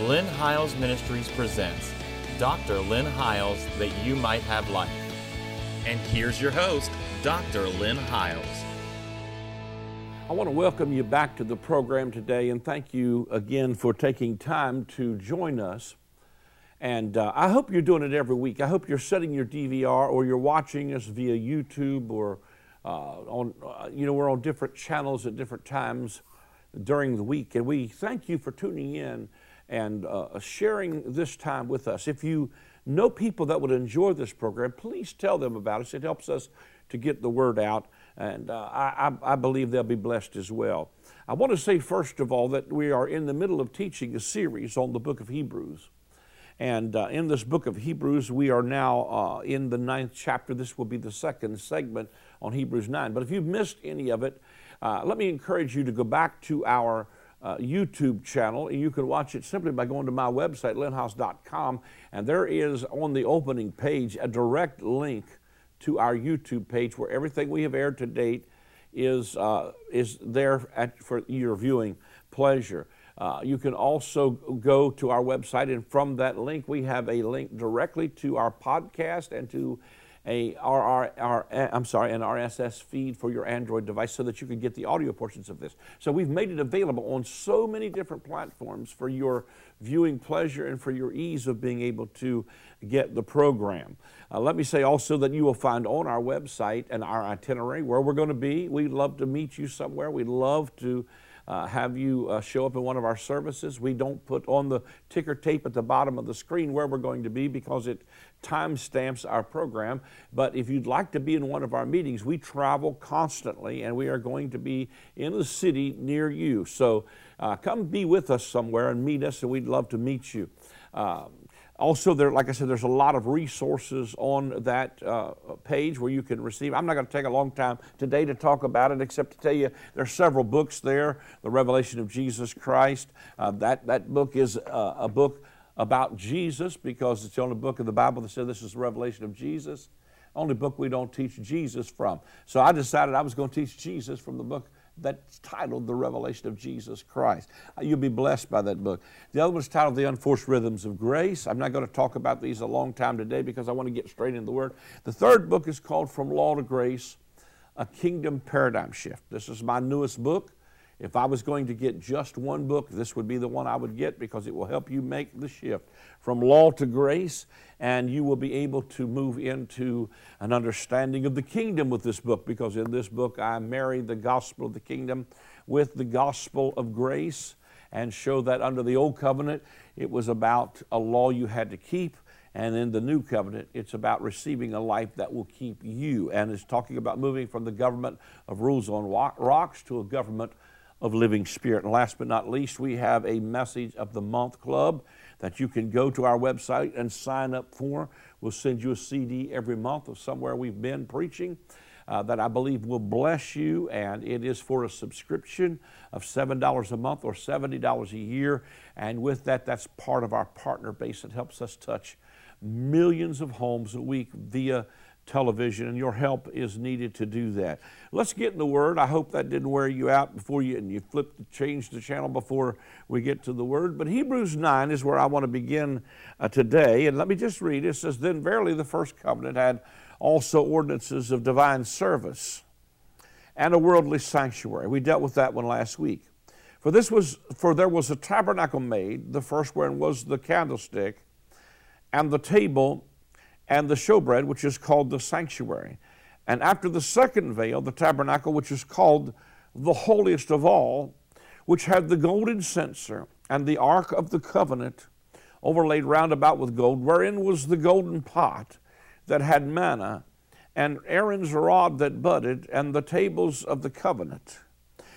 Lynn Hiles Ministries presents Dr. Lynn Hiles That You Might Have Life. And here's your host, Dr. Lynn Hiles. I want to welcome you back to the program today and thank you again for taking time to join us. And uh, I hope you're doing it every week. I hope you're setting your DVR or you're watching us via YouTube or uh, on, uh, you know, we're on different channels at different times during the week. And we thank you for tuning in and uh, sharing this time with us. If you know people that would enjoy this program, please tell them about us. It helps us to get the word out, and uh, I, I, believe they'll be blessed as well. I want to say, first of all, that we are in the middle of teaching a series on the book of Hebrews. And uh, in this book of Hebrews, we are now uh, in the ninth chapter. This will be the second segment on Hebrews 9. But if you've missed any of it, uh, let me encourage you to go back to our uh, YouTube channel. And you can watch it simply by going to my website, lynnhiles.com, and there is on the opening page a direct link to our YouTube page where everything we have aired to date is, uh, is there at, for your viewing pleasure. Uh, you can also go to our website, and from that link, we have a link directly to our podcast and to a RR, I'm sorry, an RSS feed for your Android device so that you can get the audio portions of this. So we've made it available on so many different platforms for your viewing pleasure and for your ease of being able to get the program. Uh, let me say also that you will find on our website and our itinerary where we're going to be. We'd love to meet you somewhere. We'd love to uh, have you uh, show up in one of our services. We don't put on the ticker tape at the bottom of the screen where we're going to be because it timestamps our program. But if you'd like to be in one of our meetings, we travel constantly and we are going to be in a city near you. So uh, come be with us somewhere and meet us, and we'd love to meet you. Also, there, like I said, there's a lot of resources on that uh, page where you can receive. I'm not going to take a long time today to talk about it, except to tell you there are several books there. The Revelation of Jesus Christ. Uh, that that book is uh, a book about Jesus because it's the only book of the Bible that says this is the revelation of Jesus. Only book we don't teach Jesus from. So I decided I was going to teach Jesus from the book that's titled The Revelation of Jesus Christ. Uh, you'll be blessed by that book. The other one's titled The Unforced Rhythms of Grace. I'm not going to talk about these a long time today because I want to get straight into the Word. The third book is called From Law to Grace A Kingdom Paradigm Shift. This is my newest book. If I was going to get just one book, this would be the one I would get because it will help you make the shift from law to grace, and you will be able to move into an understanding of the kingdom with this book because in this book I marry the gospel of the kingdom with the gospel of grace and show that under the old covenant it was about a law you had to keep. And in the new covenant, it's about receiving a life that will keep you. And it's talking about moving from the government of rules on rocks to a government of Living Spirit. And last but not least, we have a Message of the Month Club that you can go to our website and sign up for. We'll send you a CD every month of somewhere we've been preaching. Uh, that I believe will bless you, and it is for a subscription of $7 a month or $70 a year. And with that, that's part of our partner base that helps us touch millions of homes a week via television, and your help is needed to do that. Let's get in the Word. I hope that didn't wear you out before you and you flipped change the channel before we get to the Word. But Hebrews 9 is where I want to begin uh, today. And let me just read. It says, Then verily the first covenant had also ordinances of divine service and a worldly sanctuary. We dealt with that one last week. For this was for there was a tabernacle made, the first wherein was the candlestick and the table and the showbread, which is called the sanctuary. And after the second veil, the tabernacle, which is called the holiest of all, which had the golden censer and the ark of the covenant overlaid round about with gold, wherein was the golden pot that had manna, and Aaron's rod that budded, and the tables of the covenant.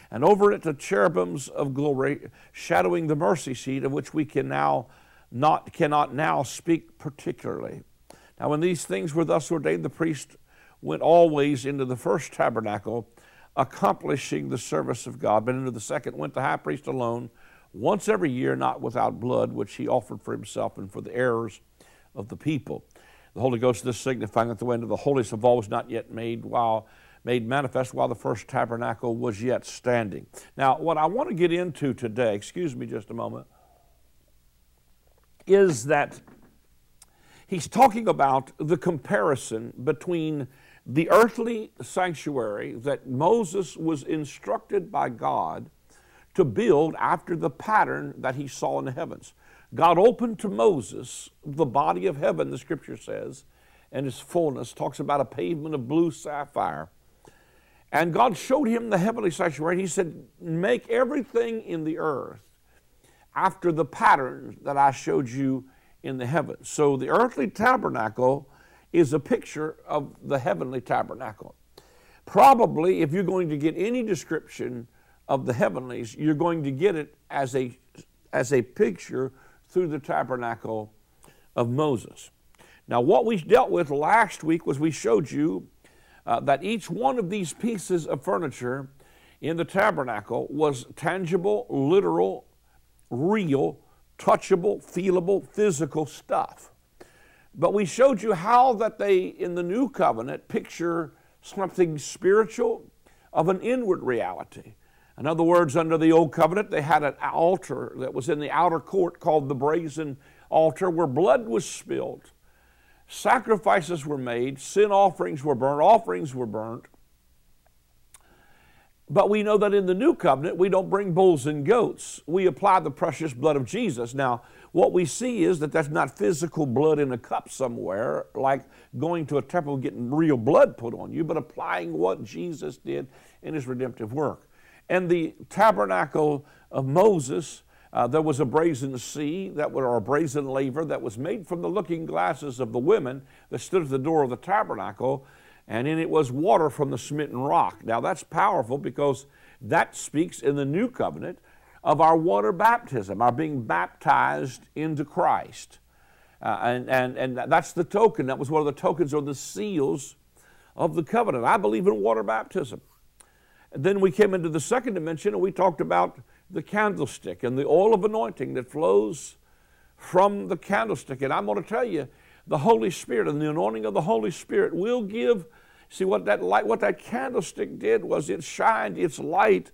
And over it the cherubims of glory, shadowing the mercy seat, of which we can now not cannot now speak particularly. Now, when these things were thus ordained, the priest went always into the first tabernacle, accomplishing the service of God. But into the second went the high priest alone, once every year, not without blood, which he offered for himself and for the errors of the people. The Holy Ghost is signifying that the way into the holiest of all was not yet made while made manifest while the first tabernacle was yet standing. Now, what I want to get into today, excuse me just a moment. is that he's talking about the comparison between the earthly sanctuary that Moses was instructed by God to build after the pattern that he saw in the heavens. God opened to Moses the body of heaven, the scripture says, and its fullness, talks about a pavement of blue sapphire. And God showed him the heavenly sanctuary. He said, Make everything in the earth after the pattern that I showed you in the heavens. So the earthly tabernacle is a picture of the heavenly tabernacle. Probably, if you're going to get any description of the heavenlies, you're going to get it as a, as a picture through the tabernacle of Moses. Now, what we dealt with last week was we showed you uh, that each one of these pieces of furniture in the tabernacle was tangible, literal, real, touchable, feelable, physical stuff. But we showed you how that they, in the new covenant, picture something spiritual of an inward reality. In other words, under the old covenant, they had an altar that was in the outer court called the brazen altar where blood was spilled, sacrifices were made, sin offerings were burnt, offerings were burnt. But we know that in the new covenant, we don't bring bulls and goats. We apply the precious blood of Jesus. Now, what we see is that that's not physical blood in a cup somewhere, like going to a temple getting real blood put on you, but applying what Jesus did in his redemptive work. And the tabernacle of Moses, uh, there was a brazen sea that or a brazen laver that was made from the looking glasses of the women that stood at the door of the tabernacle and in it was water from the smitten rock. Now that's powerful because that speaks in the new covenant of our water baptism, our being baptized into Christ. Uh, and, and, and that's the token. That was one of the tokens or the seals of the covenant. I believe in water baptism. And then we came into the second dimension and we talked about the candlestick and the oil of anointing that flows from the candlestick. And I'm going to tell you, the Holy Spirit and the anointing of the Holy Spirit will give. See what that light, what that candlestick did was it shined its light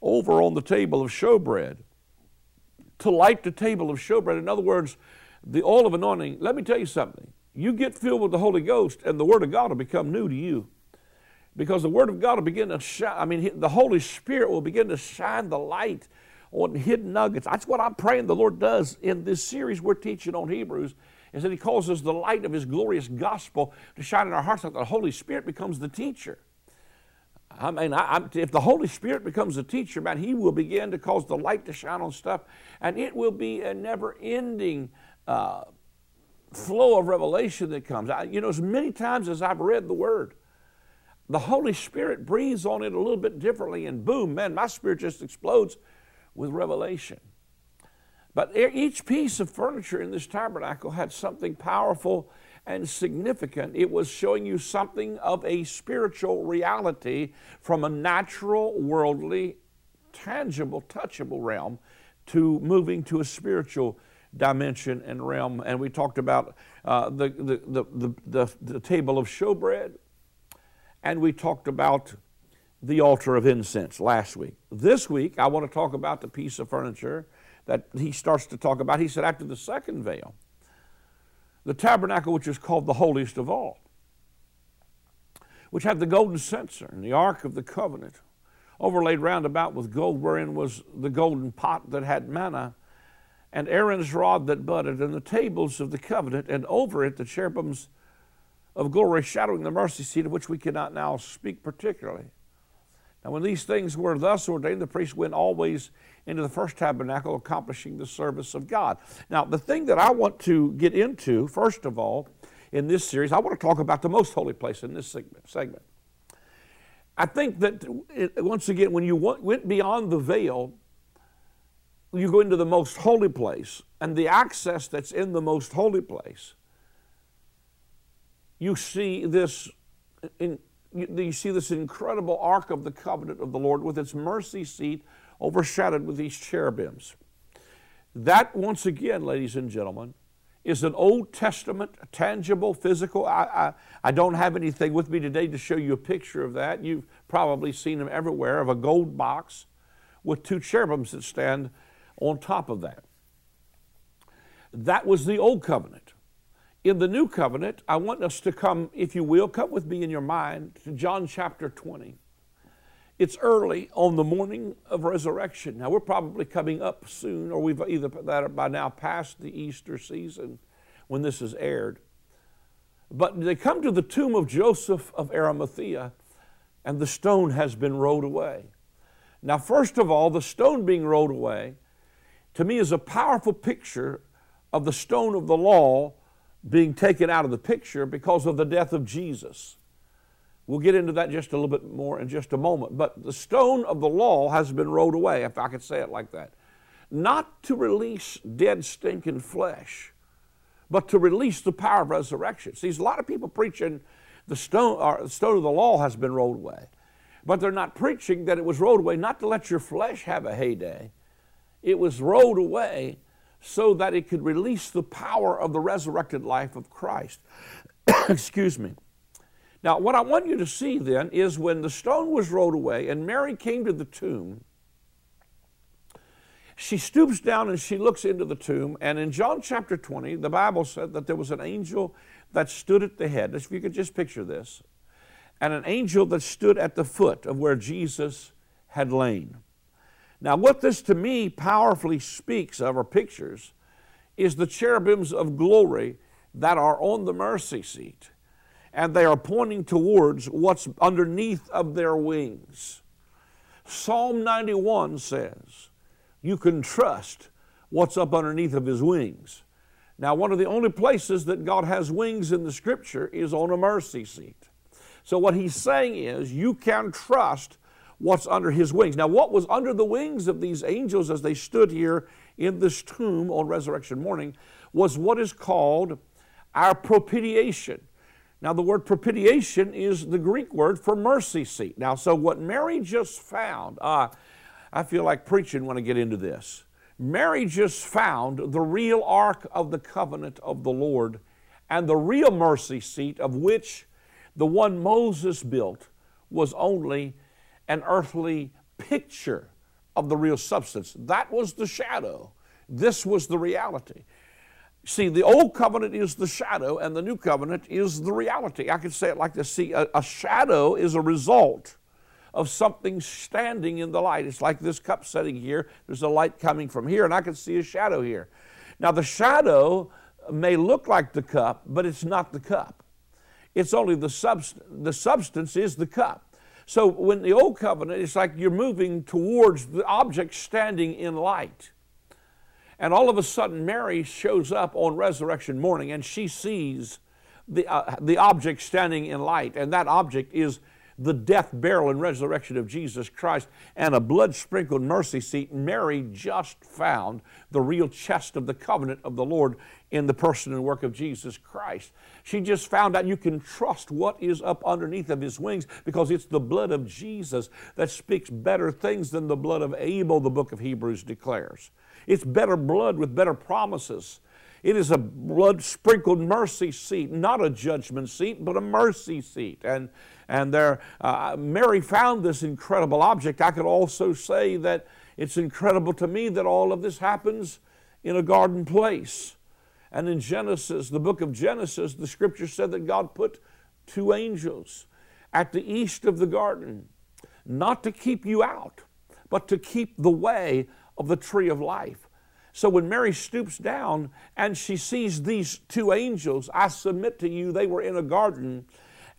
over on the table of showbread to light the table of showbread. In other words, the oil of anointing. Let me tell you something. You get filled with the Holy Ghost, and the Word of God will become new to you. Because the Word of God will begin to shine. I mean, the Holy Spirit will begin to shine the light on hidden nuggets. That's what I'm praying the Lord does in this series we're teaching on Hebrews is that He causes the light of His glorious gospel to shine in our hearts like the Holy Spirit becomes the teacher. I mean, I, if the Holy Spirit becomes the teacher, man, He will begin to cause the light to shine on stuff, and it will be a never ending uh, flow of revelation that comes. I, you know, as many times as I've read the Word, the Holy Spirit breathes on it a little bit differently, and boom, man, my spirit just explodes with revelation. But each piece of furniture in this tabernacle had something powerful and significant. It was showing you something of a spiritual reality from a natural, worldly, tangible, touchable realm to moving to a spiritual dimension and realm. And we talked about uh, the, the, the, the, the, the table of showbread, and we talked about the altar of incense last week. This week, I want to talk about the piece of furniture that he starts to talk about. He said, after the second veil, the tabernacle, which is called the holiest of all, which had the golden censer and the ark of the covenant, overlaid round about with gold, wherein was the golden pot that had manna, and Aaron's rod that budded, and the tables of the covenant, and over it the cherubims of glory shadowing the mercy seat, of which we cannot now speak particularly. Now, when these things were thus ordained, the priest went always into the first tabernacle, accomplishing the service of God. Now, the thing that I want to get into, first of all, in this series, I want to talk about the most holy place in this segment. I think that, once again, when you went beyond the veil, you go into the most holy place, and the access that's in the most holy place, you see this in, you see this incredible ark of the covenant of the Lord with its mercy seat overshadowed with these cherubims. That, once again, ladies and gentlemen, is an Old Testament, tangible, physical. I, I, I, don't have anything with me today to show you a picture of that. You've probably seen them everywhere of a gold box with two cherubims that stand on top of that. That was the old covenant. In the new covenant, I want us to come, if you will, come with me in your mind to John chapter 20. It's early on the morning of resurrection. Now, we're probably coming up soon, or we've either by now passed the Easter season when this is aired. But they come to the tomb of Joseph of Arimathea, and the stone has been rolled away. Now, first of all, the stone being rolled away to me is a powerful picture of the stone of the law being taken out of the picture because of the death of Jesus. We'll get into that just a little bit more in just a moment. But the stone of the law has been rolled away, if I could say it like that. Not to release dead, stinking flesh, but to release the power of resurrection. See, there's a lot of people preaching the stone, or the stone of the law has been rolled away. But they're not preaching that it was rolled away not to let your flesh have a heyday. It was rolled away so that it could release the power of the resurrected life of Christ. Excuse me. Now, what I want you to see then is when the stone was rolled away and Mary came to the tomb, she stoops down and she looks into the tomb. And in John chapter 20, the Bible said that there was an angel that stood at the head. If you could just picture this, and an angel that stood at the foot of where Jesus had lain. Now, what this to me powerfully speaks of or pictures is the cherubims of glory that are on the mercy seat and they are pointing towards what's underneath of their wings. Psalm 91 says, You can trust what's up underneath of his wings. Now, one of the only places that God has wings in the scripture is on a mercy seat. So, what he's saying is, you can trust what's under his wings. Now, what was under the wings of these angels as they stood here in this tomb on resurrection morning was what is called our propitiation. Now, the word propitiation is the Greek word for mercy seat. Now, so what Mary just found, uh, I feel like preaching when I get into this. Mary just found the real ark of the covenant of the Lord and the real mercy seat of which the one Moses built was only an earthly picture of the real substance. That was the shadow. This was the reality. See, the old covenant is the shadow, and the new covenant is the reality. I could say it like this See, a, a, shadow is a result of something standing in the light. It's like this cup sitting here. There's a light coming from here, and I can see a shadow here. Now, the shadow may look like the cup, but it's not the cup. It's only the substance. The substance is the cup. So, when the old covenant, it's like you're moving towards the object standing in light. And all of a sudden, Mary shows up on resurrection morning and she sees the, uh, the object standing in light. And that object is the death, burial, and resurrection of Jesus Christ and a blood sprinkled mercy seat. Mary just found the real chest of the covenant of the Lord in the person and work of Jesus Christ. She just found out you can trust what is up underneath of his wings because it's the blood of Jesus that speaks better things than the blood of Abel, the book of Hebrews declares. It's better blood with better promises. It is a blood sprinkled mercy seat, not a judgment seat, but a mercy seat. And, and there, uh, Mary found this incredible object. I could also say that it's incredible to me that all of this happens in a garden place. And in Genesis, the book of Genesis, the scripture said that God put two angels at the east of the garden, not to keep you out, but to keep the way of the tree of life. So when Mary stoops down and she sees these two angels, I submit to you, they were in a garden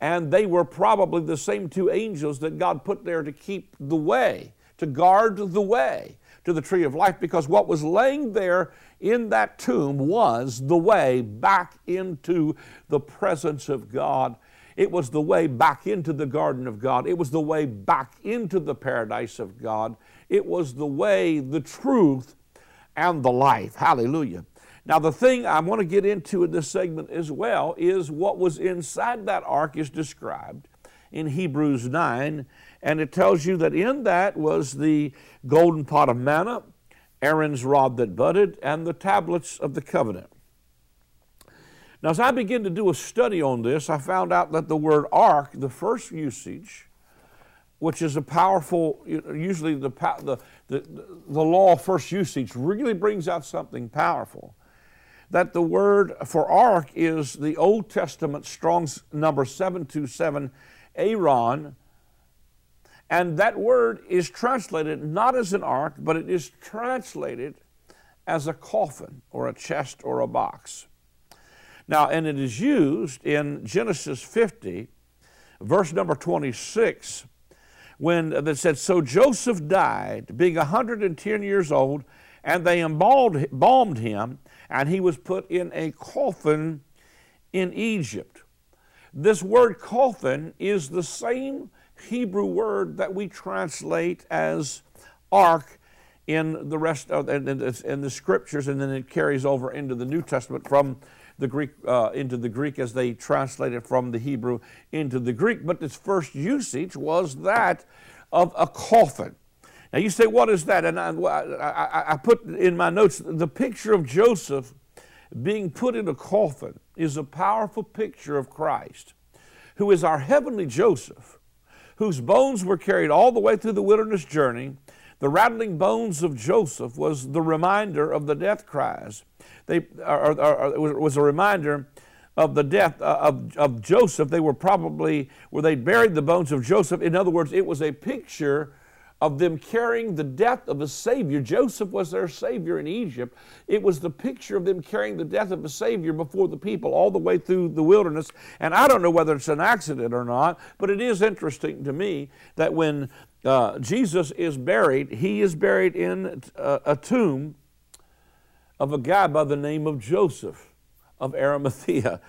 and they were probably the same two angels that God put there to keep the way, to guard the way to the tree of life, because what was laying there in that tomb was the way back into the presence of God. It was the way back into the garden of God. It was the way back into the paradise of God. It was the way, the truth, and the life. Hallelujah. Now, the thing I want to get into in this segment as well is what was inside that ark is described in Hebrews 9, and it tells you that in that was the golden pot of manna, aron's rod that budded, and the tablets of the covenant. Now, as I begin to do a study on this, I found out that the word ark, the first usage, which is a powerful, usually the, the, the, the law first usage really brings out something powerful. that the word for ark is the Old Testament Strong's number 727, Aaron. And that word is translated not as an ark, but it is translated as a coffin or a chest or a box. Now, and it is used in Genesis 50, verse number 26, when that said, So Joseph died, being 110 years old, and they embalmed him, and he was put in a coffin in Egypt. This word coffin is the same Hebrew word that we translate as ark in the rest of in, in the scriptures, and then it carries over into the New Testament from the Greek uh, into the Greek as they translate it from the Hebrew into the Greek. But its first usage was that of a coffin. Now you say, what is that? And I, I, I put in my notes the picture of Joseph being put in a coffin is a powerful picture of Christ, who is our heavenly Joseph, whose bones were carried all the way through the wilderness journey. The rattling bones of Joseph was the reminder of the death cries. They or, or, or, was a reminder of the death uh, of, of Joseph. They were probably where they buried the bones of Joseph. In other words, it was a picture of them carrying the death of a Savior. Joseph was their Savior in Egypt. It was the picture of them carrying the death of a Savior before the people all the way through the wilderness. And I don't know whether it's an accident or not, but it is interesting to me that when uh, Jesus is buried, he is buried in a, uh, a tomb of a guy by the name of Joseph of Arimathea.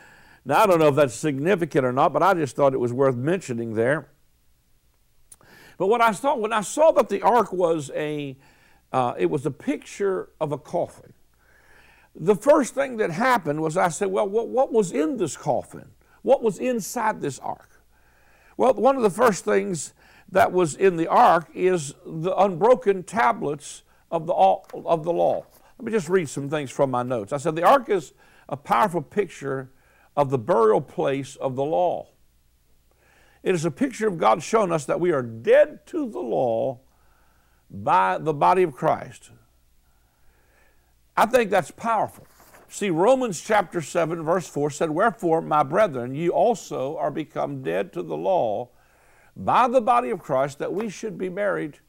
Now, I don't know if that's significant or not, but I just thought it was worth mentioning there. But what I saw when I saw that the ark was a, uh, it was a picture of a coffin. The first thing that happened was I said, well, what, what was in this coffin? What was inside this ark? Well, one of the first things that was in the ark is the unbroken tablets of the, of the law. Let me just read some things from my notes. I said, the ark is a powerful picture of the burial place of the law. It is a picture of God showing us that we are dead to the law by the body of Christ. I think that's powerful. See, Romans chapter 7, verse 4 said, Wherefore, my brethren, ye also are become dead to the law by the body of Christ, that we should be married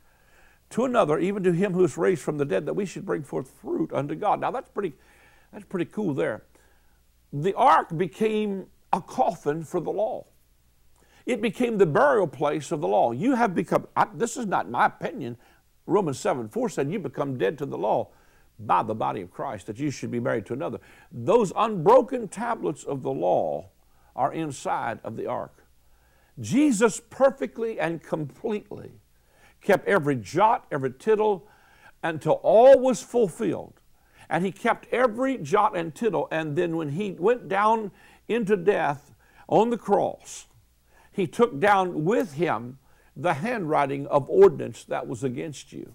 to another, even to him who is raised from the dead, that we should bring forth fruit unto God. Now that's pretty, that's pretty cool there. The ark became a coffin for the law. It became the burial place of the law. You have become, I, this is not my opinion. Romans 7 4 said, You become dead to the law by the body of Christ, that you should be married to another. Those unbroken tablets of the law are inside of the ark. Jesus perfectly and completely kept every jot, every tittle, until all was fulfilled. And he kept every jot and tittle. And then when he went down into death on the cross, he took down with him the handwriting of ordinance that was against you,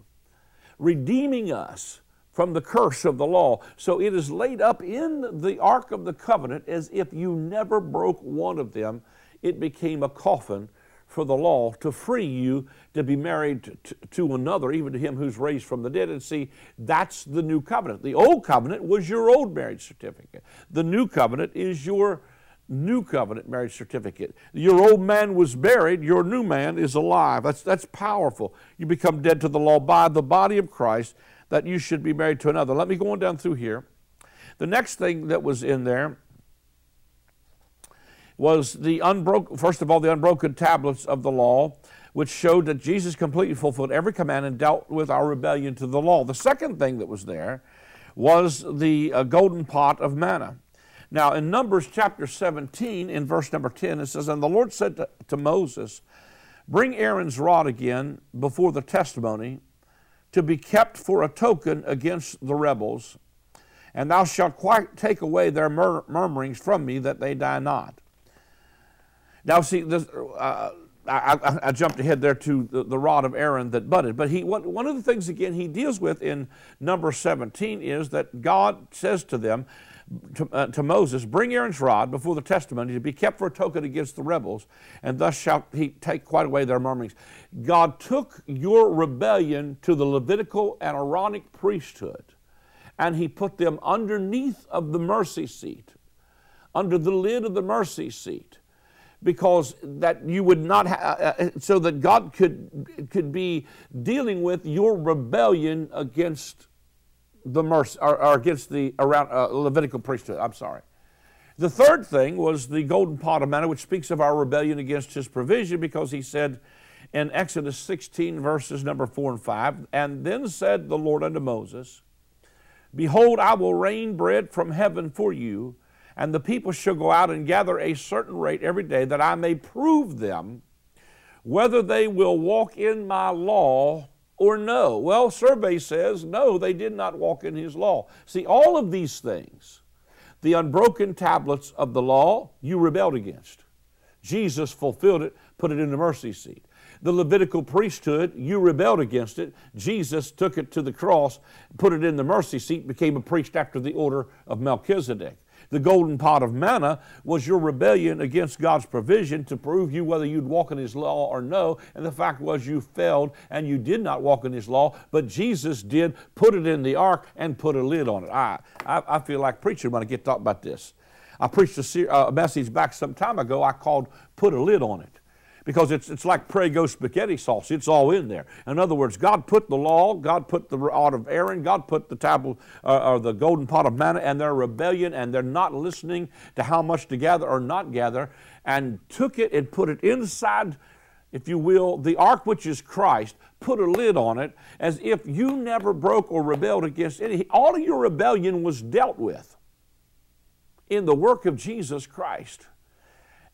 redeeming us from the curse of the law. So it is laid up in the Ark of the Covenant as if you never broke one of them. It became a coffin for the law to free you to be married to, to, another, even to him who's raised from the dead. And see, that's the new covenant. The old covenant was your old marriage certificate, the new covenant is your new covenant marriage certificate. Your old man was buried, your new man is alive. That's, that's powerful. You become dead to the law by the body of Christ that you should be married to another. Let me go on down through here. The next thing that was in there was the unbroken, first of all, the unbroken tablets of the law, which showed that Jesus completely fulfilled every command and dealt with our rebellion to the law. The second thing that was there was the uh, golden pot of manna. Now, in Numbers chapter 17, in verse number 10, it says, And the Lord said to, to Moses, Bring Aaron's rod again before the testimony to be kept for a token against the rebels, and thou shalt quite take away their mur- murmurings from me that they die not. Now, see, this, uh, I, I, I, jumped ahead there to the, the, rod of Aaron that budded. But he, one, one of the things, again, he deals with in number 17 is that God says to them, to, uh, to, Moses, Bring Aaron's rod before the testimony to be kept for a token against the rebels, and thus shall he take quite away their murmurings. God took your rebellion to the Levitical and Aaronic priesthood and he put them underneath of the mercy seat, under the lid of the mercy seat because that you would not ha- uh, uh, so that God could could be dealing with your rebellion against the mercy or, or against the Aaronic uh, Levitical priesthood. I'm sorry. The third thing was the golden pot of manna, which speaks of our rebellion against His provision, because He said in Exodus 16 verses number four and five, and then said the Lord unto Moses, Behold, I will rain bread from heaven for you and the people shall go out and gather a certain rate every day, that I may prove them whether they will walk in my law or no. Well, survey says no, they did not walk in his law. See, all of these things, the unbroken tablets of the law, you rebelled against. Jesus fulfilled it, put it in the mercy seat. The Levitical priesthood, you rebelled against it. Jesus took it to the cross, put it in the mercy seat, became a priest after the order of Melchizedek. The golden pot of manna was your rebellion against God's provision to prove you whether you'd walk in His law or no. And the fact was you failed and you did not walk in His law, but Jesus did put it in the ark and put a lid on it. I, I, I feel like preaching when I get talked about this. I preached a, uh, a message back some time ago I called Put a Lid on It because it's, it's like Prego spaghetti sauce. It's all in there. In other words, God put the law, God put the rod of Aaron, God put the tablet uh, or the golden pot of manna, and their rebellion, and they're not listening to how much to gather or not gather, and took it and put it inside, if you will, the ark which is Christ, put a lid on it, as if you never broke or rebelled against any. All of your rebellion was dealt with in the work of Jesus Christ.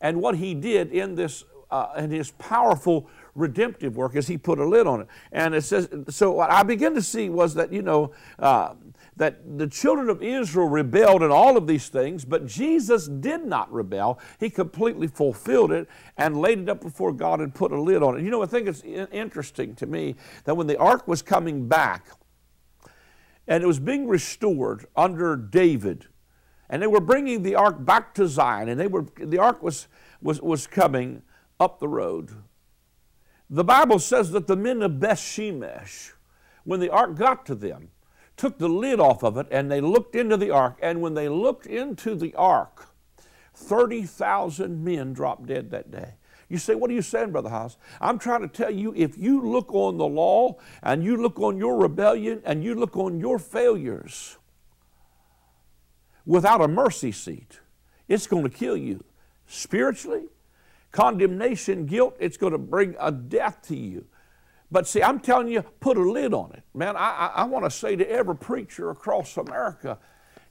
And what he did in this uh, and his powerful redemptive work as he put a lid on it. And it says, so what I began to see was that, you know, uh, that the children of Israel rebelled in all of these things, but Jesus did not rebel. He completely fulfilled it and laid it up before God and put a lid on it. You know, I think it's interesting to me that when the ark was coming back and it was being restored under David, and they were bringing the ark back to Zion, and they were the ark was was was coming up the road. The Bible says that the men of Beth Shemesh, when the ark got to them, took the lid off of it and they looked into the ark. And when they looked into the ark, 30,000 men dropped dead that day. You say, What are you saying, Brother Hiles? I'm trying to tell you if you look on the law and you look on your rebellion and you look on your failures without a mercy seat, it's going to kill you spiritually, condemnation, guilt, it's going to bring a death to you. But see, I'm telling you, put a lid on it. Man, I, I, want to say to every preacher across America,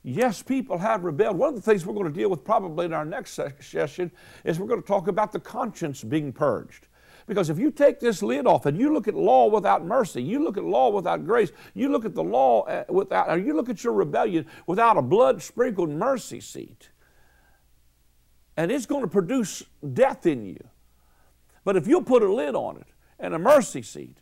yes, people have rebelled. One of the things we're going to deal with probably in our next session is we're going to talk about the conscience being purged. Because if you take this lid off and you look at law without mercy, you look at law without grace, you look at the law uh, without, or you look at your rebellion without a blood sprinkled mercy seat, and it's going to produce death in you. But if you'll put a lid on it and a mercy seat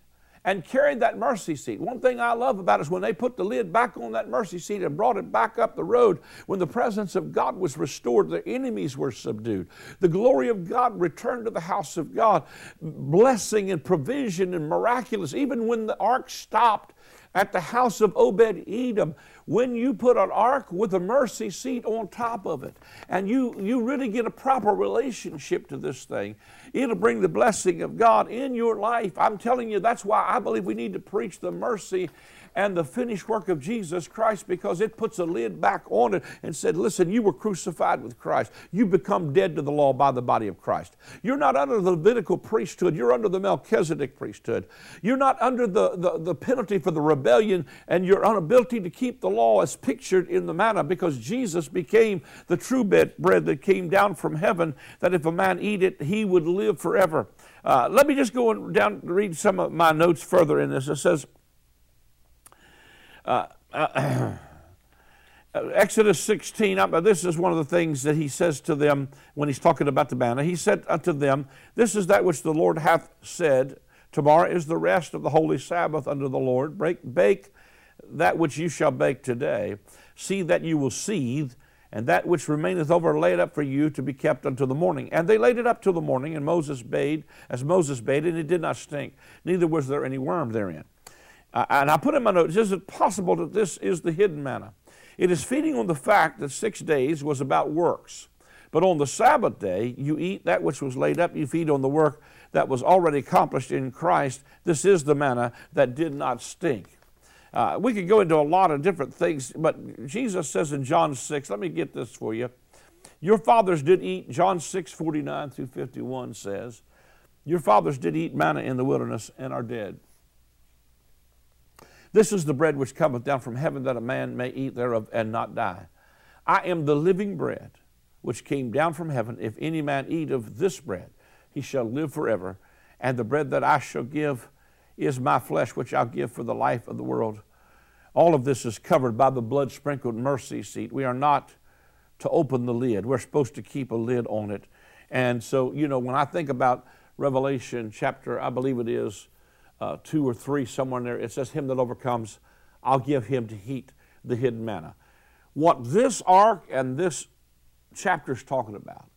and carry that mercy seat, one thing I love about it is when they put the lid back on that mercy seat and brought it back up the road, when the presence of God was restored, the enemies were subdued. The glory of God returned to the house of God, blessing and provision and miraculous. Even when the ark stopped at the house of Obed Edom, when you put an ark with a mercy seat on top of it, and you, you really get a proper relationship to this thing, it'll bring the blessing of God in your life. I'm telling you, that's why I believe we need to preach the mercy and the finished work of Jesus Christ because it puts a lid back on it and said, Listen, you were crucified with Christ. You become dead to the law by the body of Christ. You're not under the Levitical priesthood, you're under the Melchizedek priesthood. You're not under the, the, the penalty for the rebellion and your inability to keep the law as pictured in the manna because Jesus became the true bread that came down from heaven, that if a man eat it, he would live forever. Uh, let me just go down and read some of my notes further in this. It says, uh, uh, Exodus 16, this is one of the things that he says to them when he's talking about the manna. He said unto them, This is that which the Lord hath said, Tomorrow is the rest of the holy Sabbath unto the Lord. Break, bake that which you shall bake today. See that you will seethe, and that which remaineth over lay it up for you to be kept until the morning. And they laid it up till the morning, and Moses bade, as Moses bade, and it did not stink, neither was there any worm therein. Uh, and I put in my notes, is it possible that this is the hidden manna? It is feeding on the fact that six days was about works. But on the Sabbath day, you eat that which was laid up, you feed on the work that was already accomplished in Christ. This is the manna that did not stink. Uh, we could go into a lot of different things, but Jesus says in John 6, let me get this for you. Your fathers did eat, John 6, 49 through 51 says, Your fathers did eat manna in the wilderness and are dead. This is the bread which cometh down from heaven that a man may eat thereof and not die. I am the living bread which came down from heaven. If any man eat of this bread, he shall live forever. And the bread that I shall give is my flesh, which I'll give for the life of the world. All of this is covered by the blood sprinkled mercy seat. We are not to open the lid, we're supposed to keep a lid on it. And so, you know, when I think about Revelation chapter, I believe it is uh, two or three, somewhere in there, it says, Him that overcomes, I'll give him to eat the hidden manna. What this ark and this chapter is talking about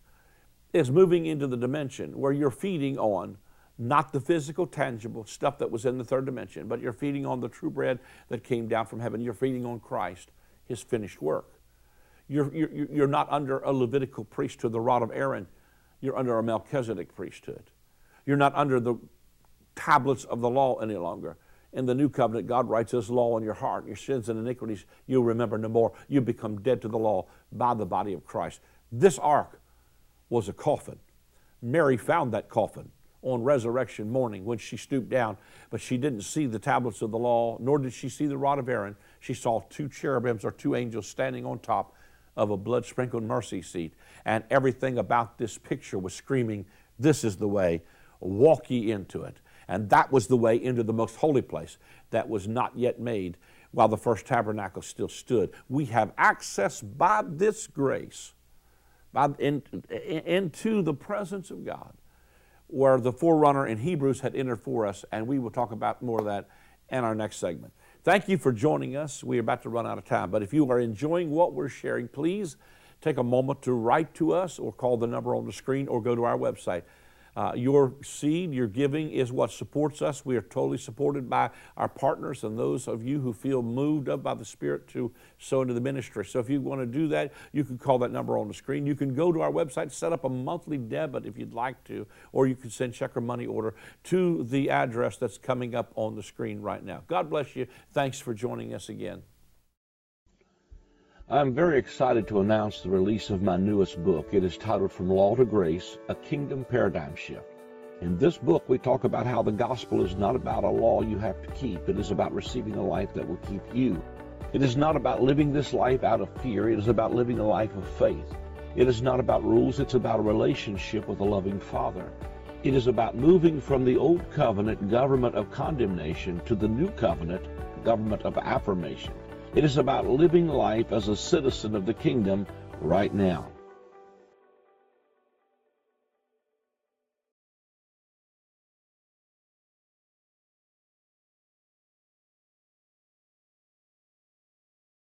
is moving into the dimension where you're feeding on not the physical, tangible stuff that was in the third dimension, but you're feeding on the true bread that came down from heaven. You're feeding on Christ, His finished work. You're, you're, you're not under a Levitical priesthood, the rod of Aaron. You're under a Melchizedek priesthood. You're not under the tablets of the law any longer. In the new covenant, God writes His law in your heart. Your sins and iniquities you'll remember no more. You become dead to the law by the body of Christ. This ark was a coffin. Mary found that coffin on resurrection morning when she stooped down, but she didn't see the tablets of the law, nor did she see the rod of Aaron. She saw two cherubims or two angels standing on top of a blood sprinkled mercy seat. And everything about this picture was screaming, This is the way, walk ye into it. And that was the way into the most holy place that was not yet made while the first tabernacle still stood. We have access by this grace by, in, in, into the presence of God, where the forerunner in Hebrews had entered for us, and we will talk about more of that in our next segment. Thank you for joining us. We're about to run out of time, but if you are enjoying what we're sharing, please take a moment to write to us or call the number on the screen or go to our website. Uh, your seed, your giving is what supports us. We are totally supported by our partners and those of you who feel moved up by the Spirit to sow into the ministry. So if you want to do that, you can call that number on the screen. You can go to our website, set up a monthly debit if you'd like to, or you can send check or money order to the address that's coming up on the screen right now. God bless you. Thanks for joining us again. I'm very excited to announce the release of my newest book. It is titled From Law to Grace A Kingdom Paradigm Shift. In this book, we talk about how the gospel is not about a law you have to keep, it is about receiving a life that will keep you. It is not about living this life out of fear, it is about living a life of faith. It is not about rules, it's about a relationship with a loving Father. It is about moving from the old covenant government of condemnation to the new covenant government of affirmation. It is about living life as a citizen of the kingdom right now.